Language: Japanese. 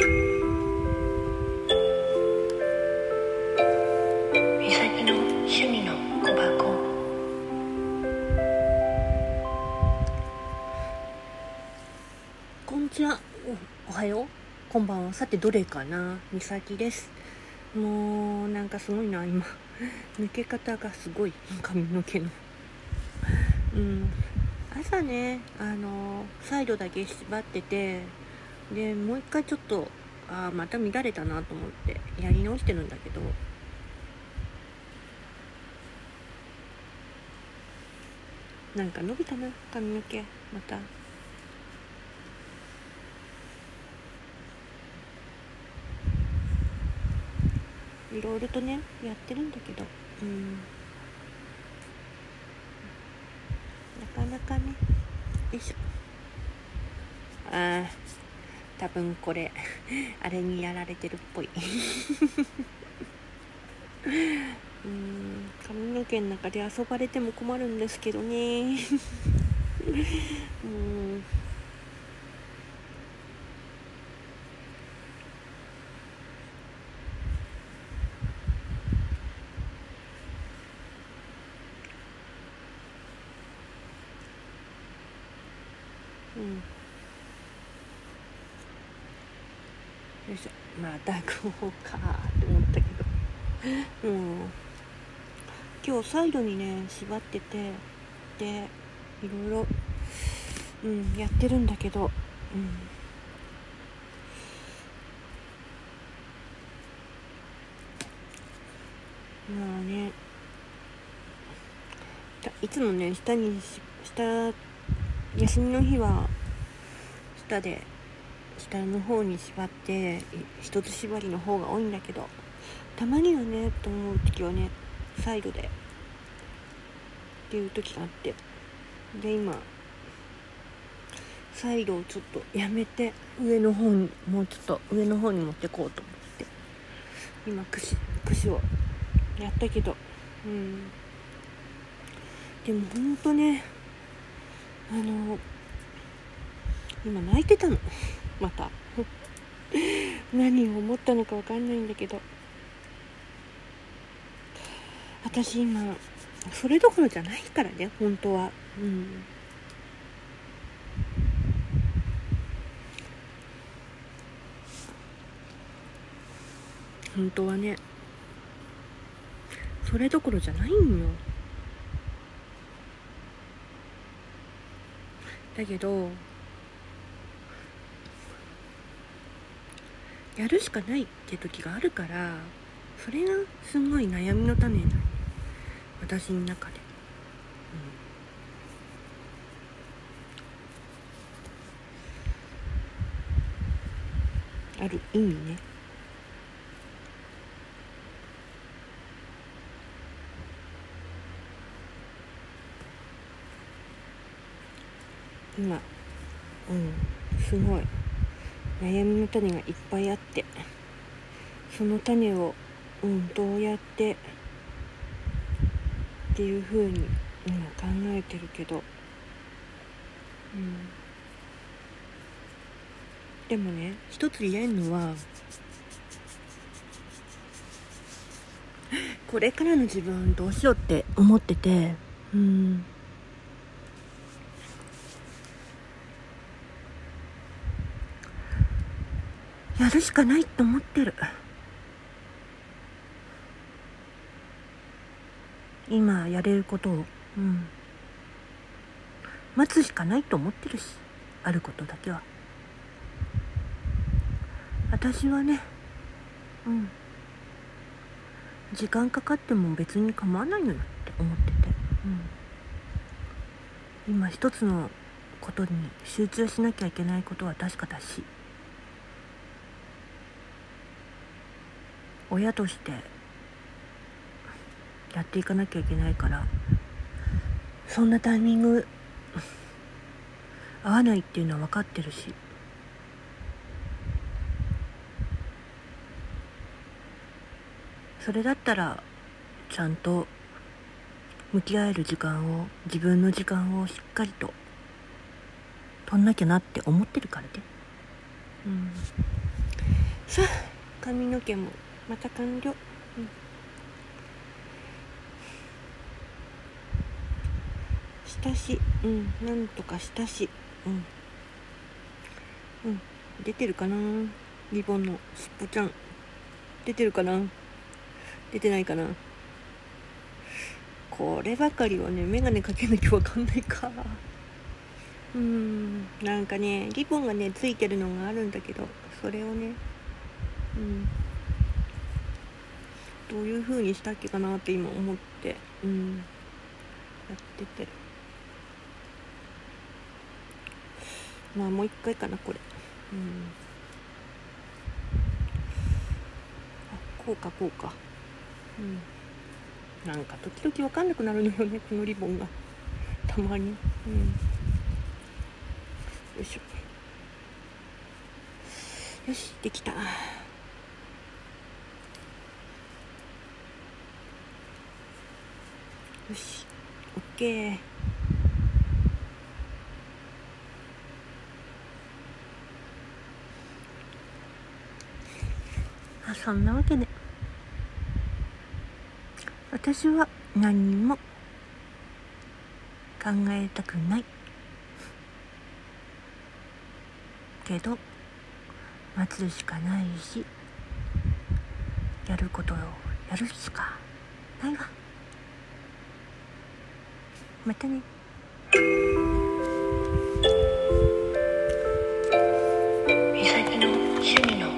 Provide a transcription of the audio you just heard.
こんにちは。おおはよう。こんばんは。さてどれかな？みさきです。もうなんかすごいな今。抜け方がすごい。髪の毛の。うん。朝ねあのサイドだけ縛っててでもう一回ちょっとあーまた乱れたなと思ってやり直してるんだけど。なんか伸びたな髪の毛また。いろいろとねやってるんだけど。うん。なかなかね。よいしょ。ああ多分これ あれにやられてるっぽい。うん髪の毛の中で遊ばれても困るんですけどね。うん。よいしょ。またこうかって思ったけど。うん。今日サイドにね縛っててでいろいろうんやってるんだけど。うん。まあね。いつもね下に下休みの日は下で下の方に縛って一つ縛りの方が多いんだけどたまにはねと思う時はねサイドでっていう時があってで今サイドをちょっとやめて上の方にもうちょっと上の方に持ってこうと思って今串串をやったけどうん。でもほんとねあの今泣いてたの。また。何を思ったのかわかんないんだけど。私今それどころじゃないからね本当は。うん。本当はね。それどころじゃないんよ。だけどやるしかないって時があるからそれがすごい悩みの種なの私の中で、うん、ある意味ね。今うんすごい。悩みの種がいっぱいあってその種を、うん、どうやってっていう風に今考えてるけど、うん、でもね一つ言えんのはこれからの自分どうしようって思っててうん。やるしかないって思ってる。今やれることを。うん。待つしかないと思ってるし。あることだけは。私はね。うん。時間かかっても別に構わないのよって思ってて、うん、今一つのことに集中しなきゃいけないことは確かだし。親としてやっていかなきゃいけないからそんなタイミング 合わないっていうのは分かってるしそれだったらちゃんと向き合える時間を自分の時間をしっかりと取んなきゃなって思ってるからね。うん。さあ髪の毛もまた完了、うん、したし。うん。なんとかしたし。うん。うん。出てるかな？リボンのしっぽちゃん。出てるかな？出てないかな？こればかりはね眼鏡かけなきゃわかんないか。うん。なんかねリボンがねついてるのがあるんだけどそれをね。うん。どういう風にしたっけかなって今思ってうん。やってて。まあもう一回かなこれ。うん。あこうかこうか。うん。なんか時々わかんなくなるのよね このリボンが。たまに。うん。よいしょ。よしできた。よしオッケー。あそんなわけで。私は何も考えたくない。けど待つしかないしやることをやるしかないわ。またね。美咲の趣味の